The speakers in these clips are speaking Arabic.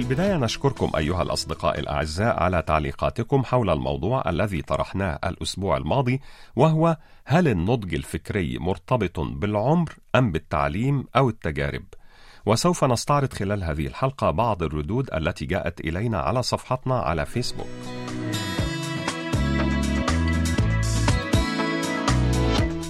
البداية نشكركم أيها الأصدقاء الأعزاء على تعليقاتكم حول الموضوع الذي طرحناه الأسبوع الماضي وهو هل النضج الفكري مرتبط بالعمر أم بالتعليم أو التجارب؟ وسوف نستعرض خلال هذه الحلقة بعض الردود التي جاءت إلينا على صفحتنا على فيسبوك.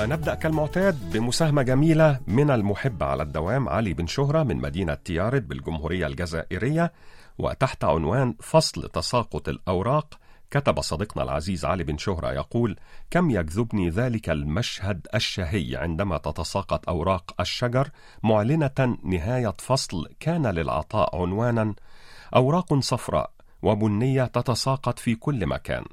ونبدأ كالمعتاد بمساهمة جميلة من المحب على الدوام علي بن شهرة من مدينة تيارت بالجمهورية الجزائرية وتحت عنوان فصل تساقط الأوراق كتب صديقنا العزيز علي بن شهرة يقول كم يجذبني ذلك المشهد الشهي عندما تتساقط أوراق الشجر معلنة نهاية فصل كان للعطاء عنوانا. أوراق صفراء وبنية تتساقط في كل مكان.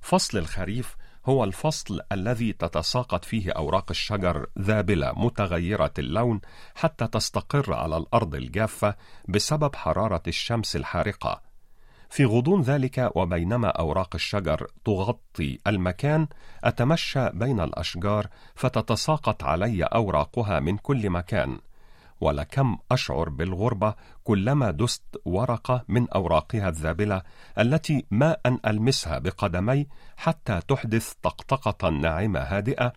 فصل الخريف هو الفصل الذي تتساقط فيه أوراق الشجر ذابلة متغيرة اللون حتى تستقر على الأرض الجافة بسبب حرارة الشمس الحارقة. في غضون ذلك وبينما أوراق الشجر تغطي المكان أتمشى بين الأشجار فتتساقط علي أوراقها من كل مكان. ولكم أشعر بالغربة كلما دست ورقة من أوراقها الذابلة التي ما أن ألمسها بقدمي حتى تحدث طقطقة ناعمة هادئة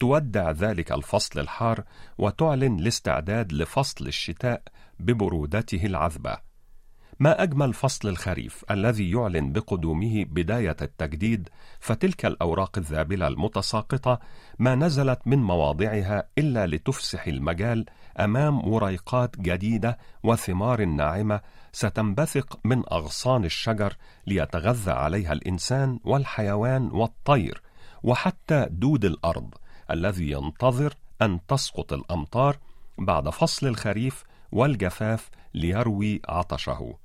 تودع ذلك الفصل الحار وتعلن الاستعداد لفصل الشتاء ببرودته العذبة. ما أجمل فصل الخريف الذي يعلن بقدومه بداية التجديد فتلك الأوراق الذابلة المتساقطة ما نزلت من مواضعها إلا لتفسح المجال أمام مريقات جديدة وثمار ناعمة ستنبثق من أغصان الشجر ليتغذى عليها الإنسان والحيوان والطير وحتى دود الأرض الذي ينتظر أن تسقط الأمطار بعد فصل الخريف والجفاف ليروي عطشه.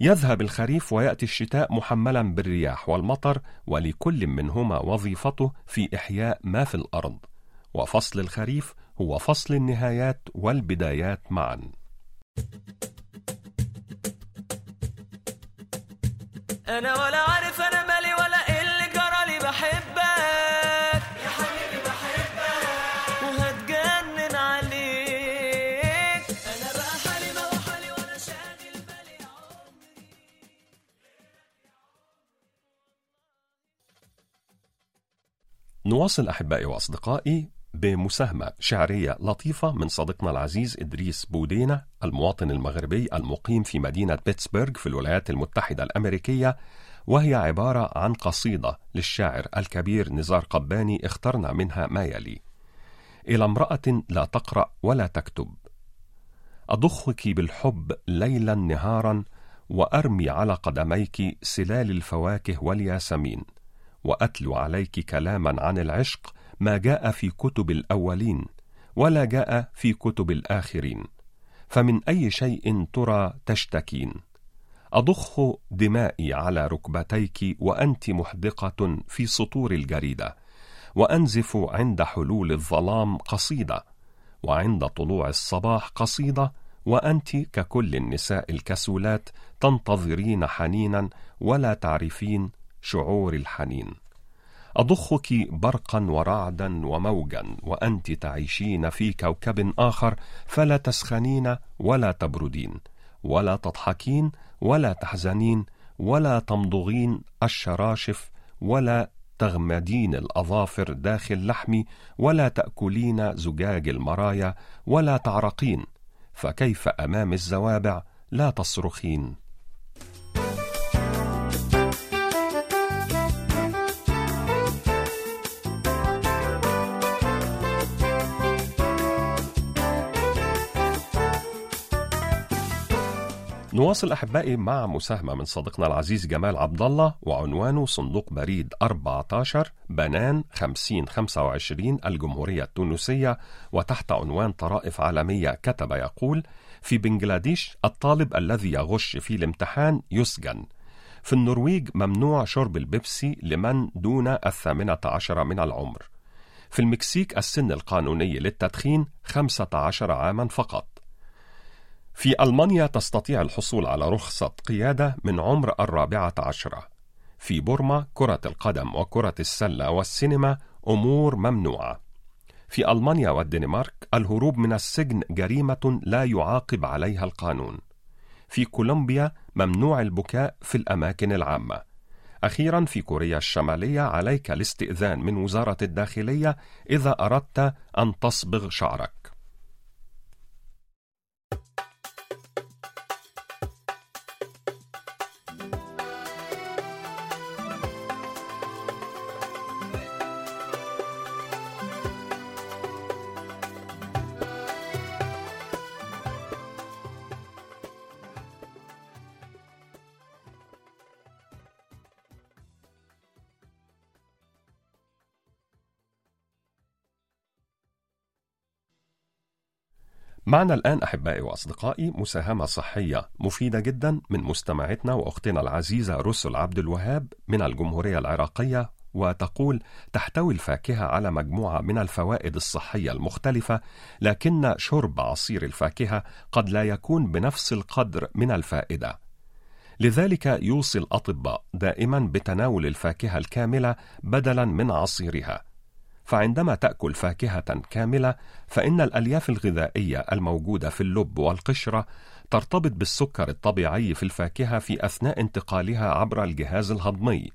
يذهب الخريف ويأتي الشتاء محملا بالرياح والمطر ولكل منهما وظيفته في إحياء ما في الأرض. وفصل الخريف هو فصل النهايات والبدايات معا. أنا ولا عارف أنا مالي ولا نواصل أحبائي وأصدقائي بمساهمة شعرية لطيفة من صديقنا العزيز إدريس بودينا المواطن المغربي المقيم في مدينة بيتسبرغ في الولايات المتحدة الأمريكية وهي عبارة عن قصيدة للشاعر الكبير نزار قباني اخترنا منها ما يلي. إلى امرأة لا تقرأ ولا تكتب. أضخك بالحب ليلا نهارا وأرمي على قدميك سلال الفواكه والياسمين. وأتلو عليك كلاما عن العشق ما جاء في كتب الأولين ولا جاء في كتب الآخرين. فمن أي شيء ترى تشتكين. أضخ دمائي على ركبتيك وأنت محدقة في سطور الجريدة وأنزف عند حلول الظلام قصيدة وعند طلوع الصباح قصيدة وأنت ككل النساء الكسولات تنتظرين حنينا ولا تعرفين شعور الحنين. أضخك برقا ورعدا وموجا وأنت تعيشين في كوكب آخر فلا تسخنين ولا تبردين ولا تضحكين ولا تحزنين ولا تمضغين الشراشف ولا تغمدين الأظافر داخل لحمي ولا تأكلين زجاج المرايا ولا تعرقين فكيف أمام الزوابع لا تصرخين. نواصل أحبائي مع مساهمة من صديقنا العزيز جمال عبد الله وعنوانه صندوق بريد 14 بنان 5025 الجمهورية التونسية وتحت عنوان طرائف عالمية كتب يقول في بنجلاديش الطالب الذي يغش في الامتحان يسجن. في النرويج ممنوع شرب البيبسي لمن دون الثامنة عشر من العمر. في المكسيك السن القانوني للتدخين 15 عاما فقط. في ألمانيا تستطيع الحصول على رخصة قيادة من عمر الرابعة عشرة في بورما كرة القدم وكرة السلة والسينما أمور ممنوعة. في ألمانيا والدنمارك الهروب من السجن جريمة لا يعاقب عليها القانون. في كولومبيا ممنوع البكاء في الأماكن العامة. أخيرا في كوريا الشمالية عليك الاستئذان من وزارة الداخلية إذا أردت أن تصبغ شعرك. معنا الآن أحبائي وأصدقائي مساهمة صحية مفيدة جدا من مستمعتنا وأختنا العزيزة رسل عبد الوهاب من الجمهورية العراقية وتقول تحتوي الفاكهة على مجموعة من الفوائد الصحية المختلفة لكن شرب عصير الفاكهة قد لا يكون بنفس القدر من الفائدة. لذلك يوصي الأطباء دائما بتناول الفاكهة الكاملة بدلا من عصيرها. فعندما تأكل فاكهة كاملة فإن الألياف الغذائية الموجودة في اللب والقشرة ترتبط بالسكر الطبيعي في الفاكهة في أثناء انتقالها عبر الجهاز الهضمي.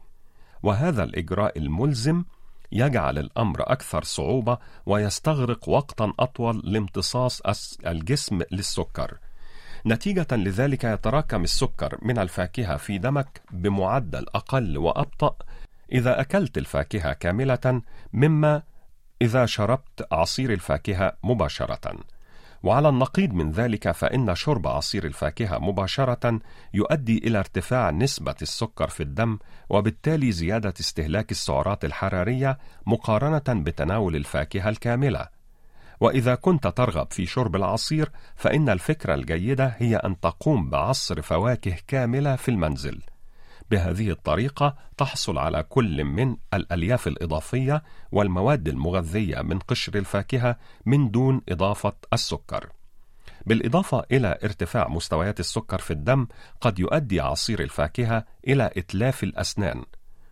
وهذا الإجراء الملزم يجعل الأمر أكثر صعوبة ويستغرق وقتا أطول لامتصاص الجسم للسكر. نتيجة لذلك يتراكم السكر من الفاكهة في دمك بمعدل أقل وأبطأ إذا أكلت الفاكهة كاملة مما إذا شربت عصير الفاكهة مباشرة. وعلى النقيض من ذلك فإن شرب عصير الفاكهة مباشرة يؤدي إلى ارتفاع نسبة السكر في الدم وبالتالي زيادة استهلاك السعرات الحرارية مقارنة بتناول الفاكهة الكاملة. وإذا كنت ترغب في شرب العصير فإن الفكرة الجيدة هي أن تقوم بعصر فواكه كاملة في المنزل. بهذه الطريقة تحصل على كل من الألياف الإضافية والمواد المغذية من قشر الفاكهة من دون إضافة السكر. بالإضافة إلى ارتفاع مستويات السكر في الدم قد يؤدي عصير الفاكهة إلى إتلاف الأسنان.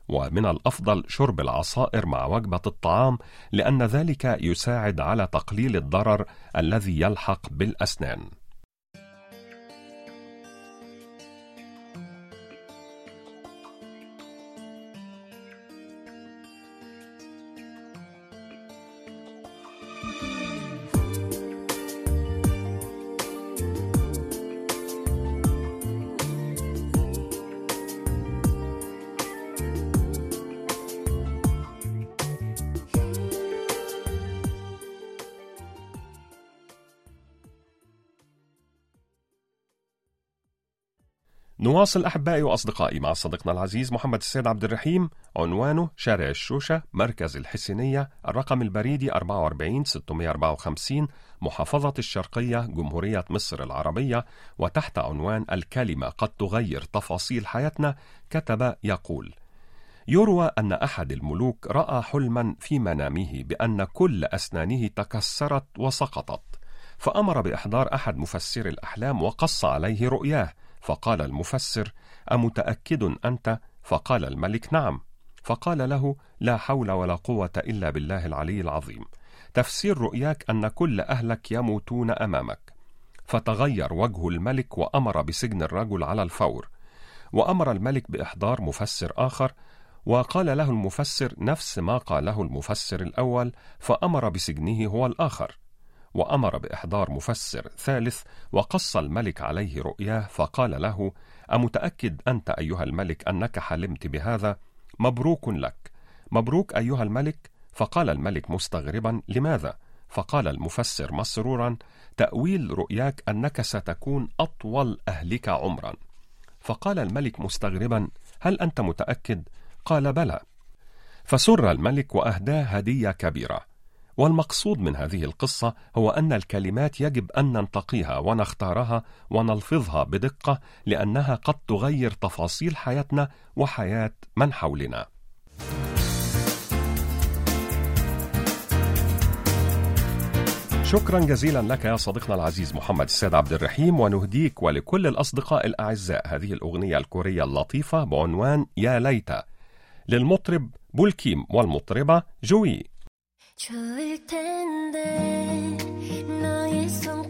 ومن الأفضل شرب العصائر مع وجبة الطعام لأن ذلك يساعد على تقليل الضرر الذي يلحق بالأسنان. نواصل أحبائي وأصدقائي مع صديقنا العزيز محمد السيد عبد الرحيم عنوانه شارع الشوشة مركز الحسينية الرقم البريدي 44 654 محافظة الشرقية جمهورية مصر العربية وتحت عنوان الكلمة قد تغير تفاصيل حياتنا كتب يقول يروى أن أحد الملوك رأى حلما في منامه بأن كل أسنانه تكسرت وسقطت فأمر بإحضار أحد مفسر الأحلام وقص عليه رؤياه فقال المفسر أمتأكد أنت؟ فقال الملك نعم. فقال له لا حول ولا قوة إلا بالله العلي العظيم. تفسير رؤياك أن كل أهلك يموتون أمامك. فتغير وجه الملك وأمر بسجن الرجل على الفور. وأمر الملك بإحضار مفسر آخر. وقال له المفسر نفس ما قاله المفسر الأول فأمر بسجنه هو الآخر. وأمر بإحضار مفسر ثالث وقص الملك عليه رؤياه فقال له أمتأكد أنت أيها الملك أنك حلمت بهذا؟ مبروك لك. مبروك أيها الملك؟ فقال الملك مستغربا لماذا؟ فقال المفسر مسرورا تأويل رؤياك أنك ستكون أطول أهلك عمرا. فقال الملك مستغربا هل أنت متأكد؟ قال بلى. فسر الملك وأهداه هدية كبيرة. والمقصود من هذه القصة هو أن الكلمات يجب أن ننتقيها ونختارها ونلفظها بدقة لأنها قد تغير تفاصيل حياتنا وحياة من حولنا. شكرا جزيلا لك يا صديقنا العزيز محمد السيد عبد الرحيم ونهديك ولكل الأصدقاء الأعزاء هذه الأغنية الكورية اللطيفة بعنوان يا ليت للمطرب بولكيم والمطربة جوي 좋을 텐데 너의 손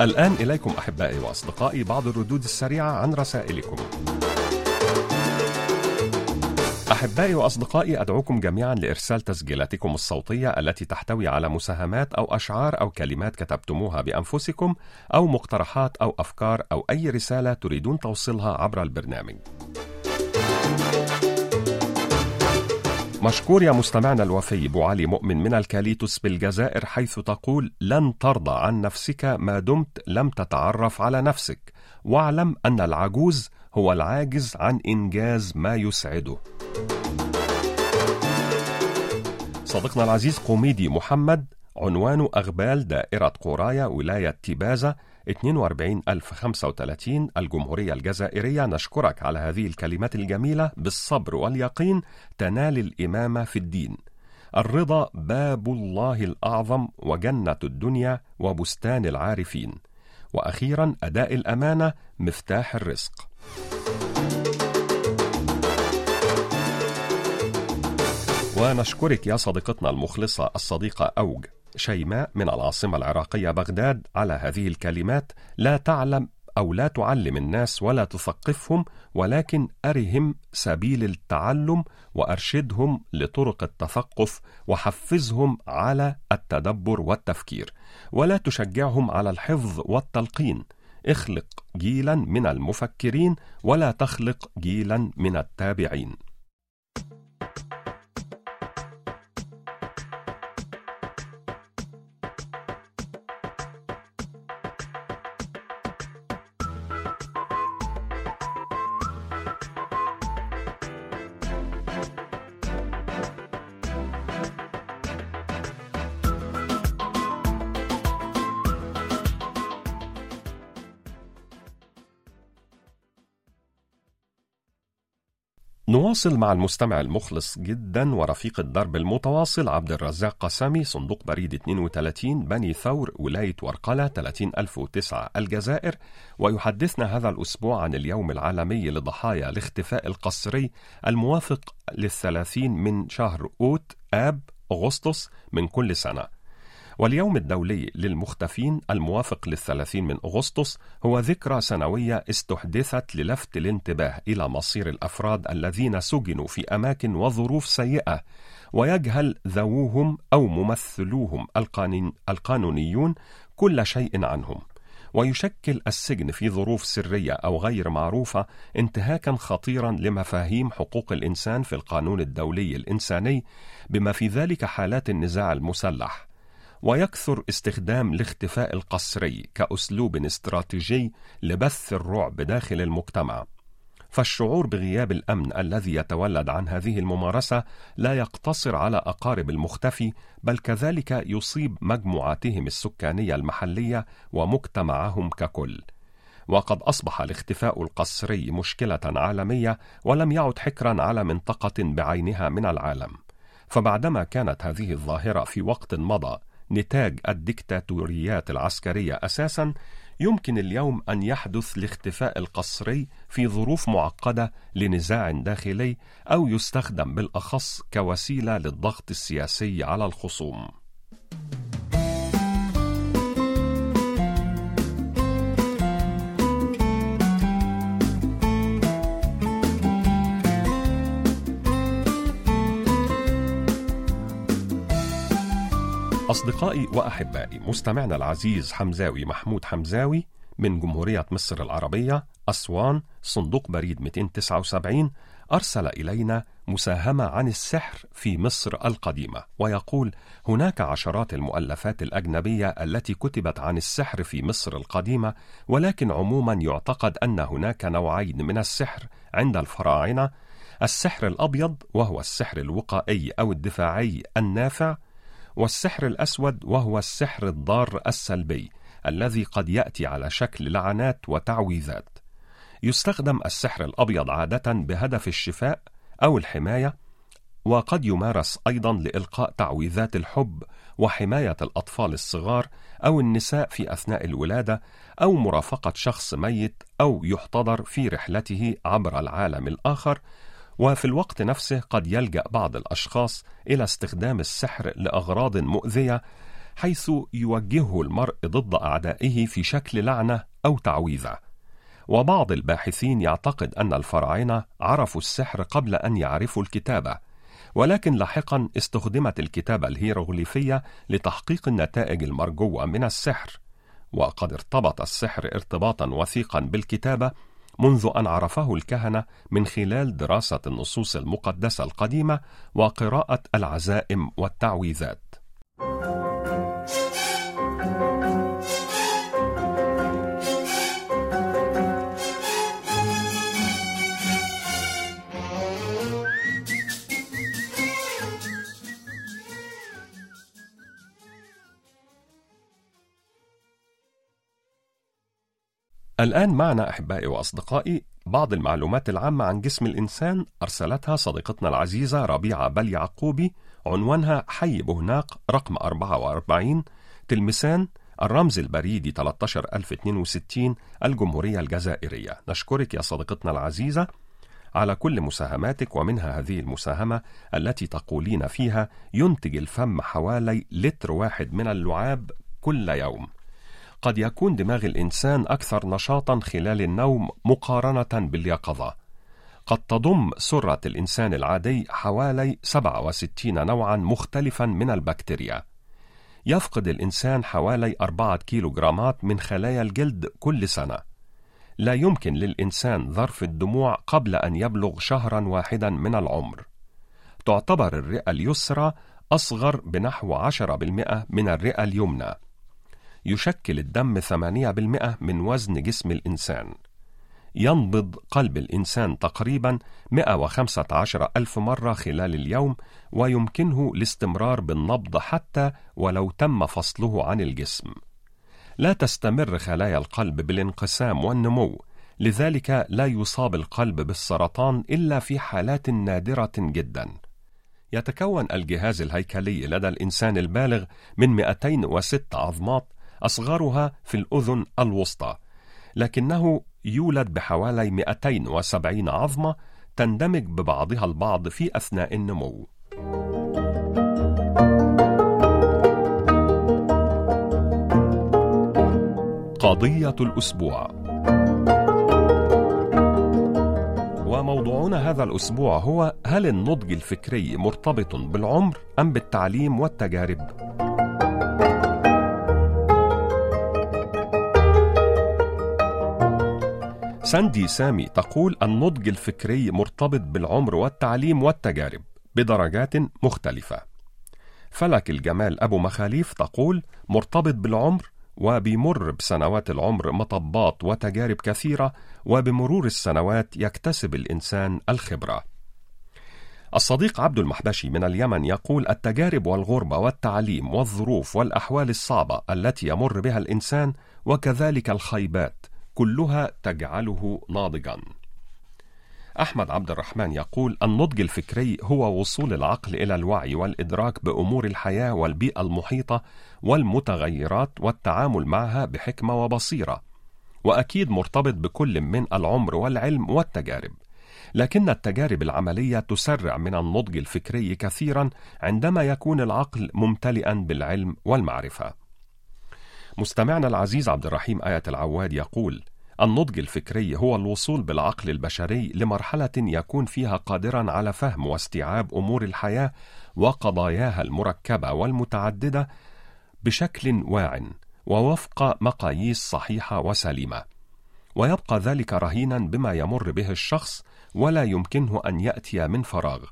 الآن إليكم أحبائي وأصدقائي بعض الردود السريعة عن رسائلكم. أحبائي وأصدقائي أدعوكم جميعا لإرسال تسجيلاتكم الصوتية التي تحتوي على مساهمات أو أشعار أو كلمات كتبتموها بأنفسكم أو مقترحات أو أفكار أو أي رسالة تريدون توصيلها عبر البرنامج. مشكور يا مستمعنا الوفي أبو علي مؤمن من الكاليتوس بالجزائر حيث تقول لن ترضى عن نفسك ما دمت لم تتعرف على نفسك. واعلم أن العجوز هو العاجز عن إنجاز ما يسعده صديقنا العزيز قوميدي محمد عنوانه أغبال دائرة قرايا ولاية تيبازا 42035 الجمهورية الجزائرية نشكرك على هذه الكلمات الجميلة بالصبر واليقين تنال الإمامة في الدين. الرضا باب الله الأعظم وجنة الدنيا وبستان العارفين. وأخيرا أداء الأمانة مفتاح الرزق. ونشكرك يا صديقتنا المخلصة الصديقة أوج. شيماء من العاصمة العراقية بغداد على هذه الكلمات لا تعلم أو لا تعلم الناس ولا تثقفهم ولكن أرهم سبيل التعلم وأرشدهم لطرق التثقف وحفزهم على التدبر والتفكير ولا تشجعهم على الحفظ والتلقين. اخلق جيلا من المفكرين ولا تخلق جيلا من التابعين. نواصل مع المستمع المخلص جدا ورفيق الدرب المتواصل عبد الرزاق قسامي صندوق بريد 32 بني ثور ولاية ورقلة 30009 الجزائر. ويحدثنا هذا الأسبوع عن اليوم العالمي لضحايا الاختفاء القسري الموافق للثلاثين من شهر أوت آب أغسطس من كل سنة. واليوم الدولي للمختفين الموافق للثلاثين من أغسطس هو ذكرى سنوية استحدثت للفت الانتباه إلى مصير الأفراد الذين سجنوا في أماكن وظروف سيئة ويجهل ذووهم أو ممثلوهم القانون القانونيون كل شيء عنهم. ويشكل السجن في ظروف سرية أو غير معروفة انتهاكا خطيرا لمفاهيم حقوق الإنسان في القانون الدولي الإنساني بما في ذلك حالات النزاع المسلح. ويكثر استخدام الاختفاء القسري كأسلوب استراتيجي لبث الرعب داخل المجتمع. فالشعور بغياب الأمن الذي يتولد عن هذه الممارسة لا يقتصر على أقارب المختفي بل كذلك يصيب مجموعاتهم السكانية المحلية ومجتمعهم ككل. وقد أصبح الاختفاء القسري مشكلة عالمية ولم يعد حكرا على منطقة بعينها من العالم. فبعدما كانت هذه الظاهرة في وقت مضى نتاج الدكتاتوريات العسكرية أساسا يمكن اليوم أن يحدث الاختفاء القسري في ظروف معقدة لنزاع داخلي أو يستخدم بالأخص كوسيلة للضغط السياسي على الخصوم. أصدقائي وأحبائي مستمعنا العزيز حمزاوي محمود حمزاوي من جمهورية مصر العربية أسوان صندوق بريد 279 أرسل إلينا مساهمة عن السحر في مصر القديمة ويقول هناك عشرات المؤلفات الأجنبية التي كتبت عن السحر في مصر القديمة ولكن عموما يعتقد أن هناك نوعين من السحر عند الفراعنة السحر الأبيض وهو السحر الوقائي أو الدفاعي النافع والسحر الأسود وهو السحر الضار السلبي الذي قد يأتي على شكل لعنات وتعويذات. يستخدم السحر الأبيض عادة بهدف الشفاء أو الحماية، وقد يمارس أيضا لإلقاء تعويذات الحب وحماية الأطفال الصغار أو النساء في أثناء الولادة أو مرافقة شخص ميت أو يحتضر في رحلته عبر العالم الآخر وفي الوقت نفسه قد يلجأ بعض الأشخاص إلى استخدام السحر لأغراض مؤذية حيث يوجهه المرء ضد أعدائه في شكل لعنة أو تعويذة. وبعض الباحثين يعتقد أن الفراعنة عرفوا السحر قبل أن يعرفوا الكتابة، ولكن لاحقا استخدمت الكتابة الهيروغليفية لتحقيق النتائج المرجوة من السحر، وقد ارتبط السحر ارتباطا وثيقا بالكتابة منذ أن عرفه الكهنة من خلال دراسة النصوص المقدسة القديمة وقراءة العزائم والتعويذات. الآن معنا أحبائي وأصدقائي بعض المعلومات العامة عن جسم الإنسان أرسلتها صديقتنا العزيزة ربيعة بل يعقوبي عنوانها حي بهناق رقم 44 تلمسان الرمز البريدي 13062 الجمهورية الجزائرية. نشكرك يا صديقتنا العزيزة على كل مساهماتك ومنها هذه المساهمة التي تقولين فيها ينتج الفم حوالي لتر واحد من اللعاب كل يوم. قد يكون دماغ الإنسان أكثر نشاطا خلال النوم مقارنة باليقظة. قد تضم سرة الإنسان العادي حوالي 67 نوعا مختلفا من البكتيريا. يفقد الإنسان حوالي 4 كيلوغرامات من خلايا الجلد كل سنة. لا يمكن للإنسان ظرف الدموع قبل أن يبلغ شهرا واحدا من العمر. تعتبر الرئة اليسرى أصغر بنحو 10% من الرئة اليمنى. يشكل الدم 8% من وزن جسم الإنسان. ينبض قلب الإنسان تقريبا 115 ألف مرة خلال اليوم ويمكنه الاستمرار بالنبض حتى ولو تم فصله عن الجسم. لا تستمر خلايا القلب بالانقسام والنمو، لذلك لا يصاب القلب بالسرطان إلا في حالات نادرة جدا. يتكون الجهاز الهيكلي لدى الإنسان البالغ من 206 عظمات أصغرها في الأذن الوسطى، لكنه يولد بحوالي 270 عظمة تندمج ببعضها البعض في أثناء النمو. قضية الأسبوع وموضوعنا هذا الأسبوع هو هل النضج الفكري مرتبط بالعمر أم بالتعليم والتجارب؟ ساندي سامي تقول النضج الفكري مرتبط بالعمر والتعليم والتجارب بدرجات مختلفة. فلك الجمال أبو مخاليف تقول مرتبط بالعمر وبيمر بسنوات العمر مطبات وتجارب كثيرة وبمرور السنوات يكتسب الإنسان الخبرة. الصديق عبد المحبشي من اليمن يقول التجارب والغربة والتعليم والظروف والأحوال الصعبة التي يمر بها الإنسان وكذلك الخيبات كلها تجعله ناضجا. أحمد عبد الرحمن يقول النضج الفكري هو وصول العقل إلى الوعي والإدراك بأمور الحياة والبيئة المحيطة والمتغيرات والتعامل معها بحكمة وبصيرة. وأكيد مرتبط بكل من العمر والعلم والتجارب لكن التجارب العملية تسرع من النضج الفكري كثيرا عندما يكون العقل ممتلئا بالعلم والمعرفة مستمعنا العزيز عبد الرحيم آية العواد يقول النضج الفكري هو الوصول بالعقل البشري لمرحلة يكون فيها قادرا على فهم واستيعاب أمور الحياة وقضاياها المركبة والمتعددة بشكل واع ووفق مقاييس صحيحة وسليمة. ويبقى ذلك رهينا بما يمر به الشخص ولا يمكنه أن يأتي من فراغ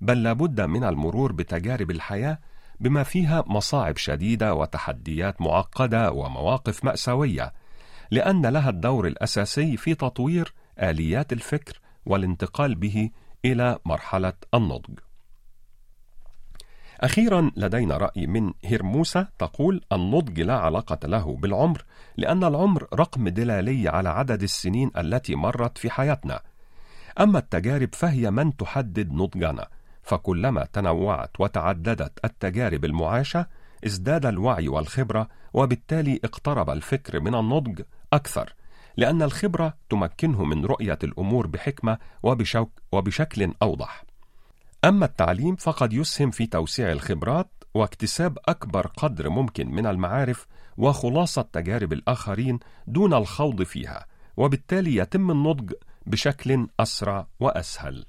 بل لابد من المرور بتجارب الحياة بما فيها مصاعب شديدة وتحديات معقدة ومواقف مأساوية لأن لها الدور الأساسي في تطوير آليات الفكر والانتقال به إلى مرحلة النضج. أخيرا لدينا رأي من هرموسة تقول النضج لا علاقة له بالعمر لأن العمر رقم دلالي على عدد السنين التي مرت في حياتنا. أما التجارب فهي من تحدد نضجنا، فكلما تنوعت وتعددت التجارب المعاشة إزداد الوعي والخبرة وبالتالي اقترب الفكر من النضج أكثر لأن الخبرة تمكنه من رؤية الأمور بحكمة وبشوك وبشكل أوضح. أما التعليم فقد يسهم في توسيع الخبرات واكتساب أكبر قدر ممكن من المعارف وخلاصة تجارب الآخرين دون الخوض فيها، وبالتالي يتم النضج بشكل أسرع وأسهل.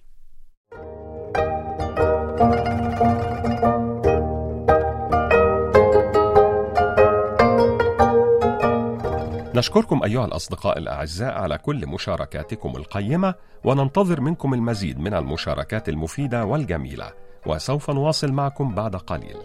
نشكركم أيها الأصدقاء الأعزاء على كل مشاركاتكم القيمة وننتظر منكم المزيد من المشاركات المفيدة والجميلة وسوف نواصل معكم بعد قليل.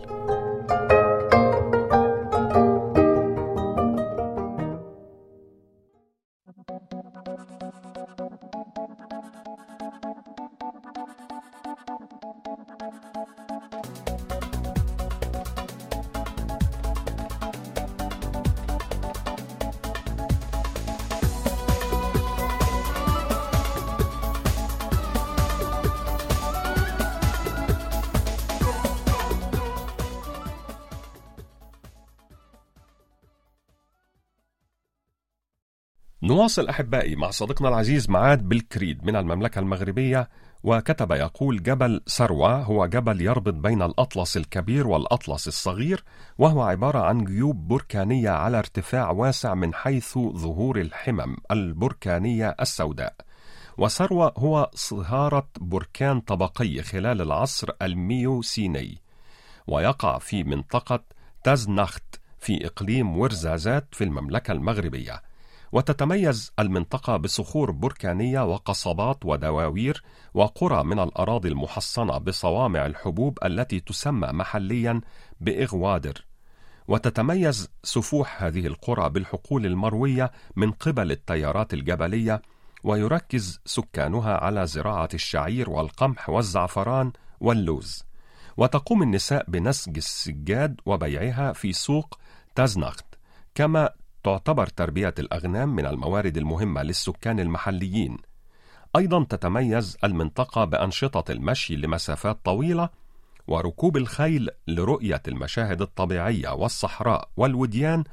نواصل أحبائي مع صديقنا العزيز معاد بالكريد من المملكة المغربية وكتب يقول جبل سروة هو جبل يربط بين الأطلس الكبير والأطلس الصغير وهو عبارة عن جيوب بركانية على ارتفاع واسع من حيث ظهور الحمم البركانية السوداء. وسروة هو صهارة بركان طبقي خلال العصر الميوسيني ويقع في منطقة تازنخت في إقليم ورزازات في المملكة المغربية. وتتميز المنطقة بصخور بركانية وقصبات ودواوير وقرى من الأراضي المحصنة بصوامع الحبوب التي تسمى محليا بإغوادر. وتتميز سفوح هذه القرى بالحقول المروية من قبل التيارات الجبلية ويركز سكانها على زراعة الشعير والقمح والزعفران واللوز. وتقوم النساء بنسج السجاد وبيعها في سوق تازنخت كما تعتبر تربية الأغنام من الموارد المهمة للسكان المحليين. أيضا تتميز المنطقة بأنشطة المشي لمسافات طويلة وركوب الخيل لرؤية المشاهد الطبيعية والصحراء والوديان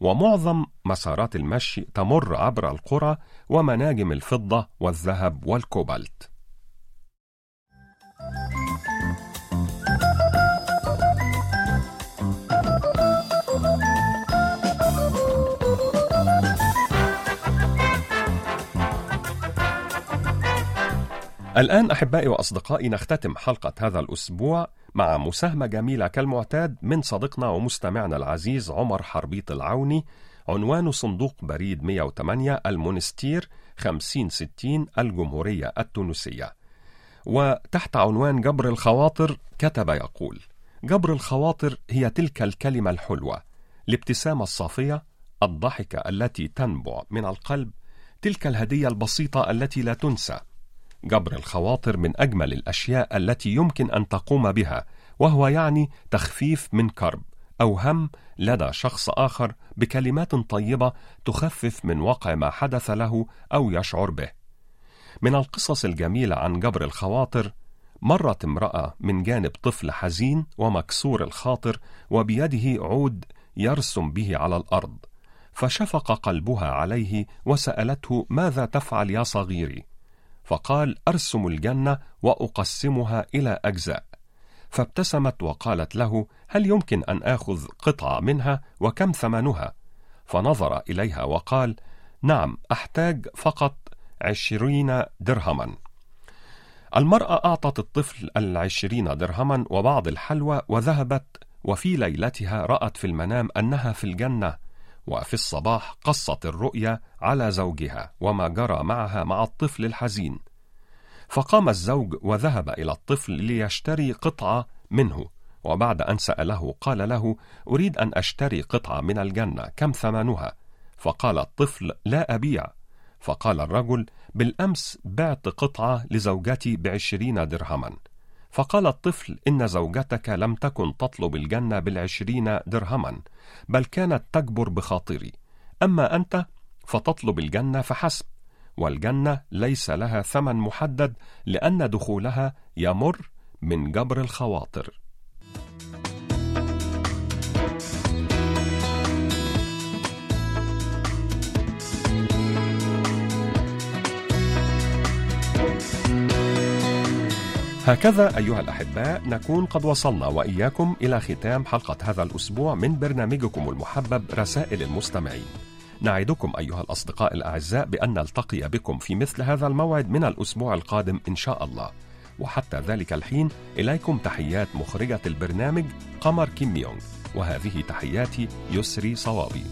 ومعظم مسارات المشي تمر عبر القرى ومناجم الفضة والذهب والكوبالت. الآن أحبائي وأصدقائي نختتم حلقة هذا الأسبوع مع مساهمة جميلة كالمعتاد من صديقنا ومستمعنا العزيز عمر حربيط العوني عنوان صندوق بريد 108 المونستير 5060 الجمهورية التونسية. وتحت عنوان جبر الخواطر كتب يقول جبر الخواطر هي تلك الكلمة الحلوة الابتسامة الصافية الضحكة التي تنبع من القلب تلك الهدية البسيطة التي لا تنسى جبر الخواطر من أجمل الأشياء التي يمكن أن تقوم بها وهو يعني تخفيف من كرب أو هم لدى شخص آخر بكلمات طيبة تخفف من وقع ما حدث له أو يشعر به. من القصص الجميلة عن جبر الخواطر مرت امرأة من جانب طفل حزين ومكسور الخاطر وبيده عود يرسم به على الأرض فشفق قلبها عليه وسألته ماذا تفعل يا صغيري؟ فقال أرسم الجنة وأقسمها إلى أجزاء. فابتسمت وقالت له هل يمكن أن آخذ قطعة منها وكم ثمنها؟ فنظر إليها وقال نعم أحتاج فقط عشرين درهما. المرأة أعطت الطفل العشرين درهما وبعض الحلوى وذهبت وفي ليلتها رأت في المنام أنها في الجنة وفي الصباح قصت الرؤيا على زوجها وما جرى معها مع الطفل الحزين. فقام الزوج وذهب إلى الطفل ليشتري قطعة منه وبعد أن سأله قال له أريد أن أشتري قطعة من الجنة كم ثمنها؟ فقال الطفل لا أبيع. فقال الرجل بالأمس بعت قطعة لزوجتي بعشرين درهما. فقال الطفل إن زوجتك لم تكن تطلب الجنة بالعشرين درهما بل كانت تجبر بخاطري. أما أنت فتطلب الجنة فحسب والجنة ليس لها ثمن محدد لأن دخولها يمر من جبر الخواطر. هكذا أيها الأحباء نكون قد وصلنا وإياكم إلى ختام حلقة هذا الأسبوع من برنامجكم المحبب رسائل المستمعين. نعدكم أيها الأصدقاء الأعزاء بأن نلتقي بكم في مثل هذا الموعد من الأسبوع القادم إن شاء الله. وحتى ذلك الحين إليكم تحيات مخرجة البرنامج قمر كيم يونغ وهذه تحياتي يسري صوابي.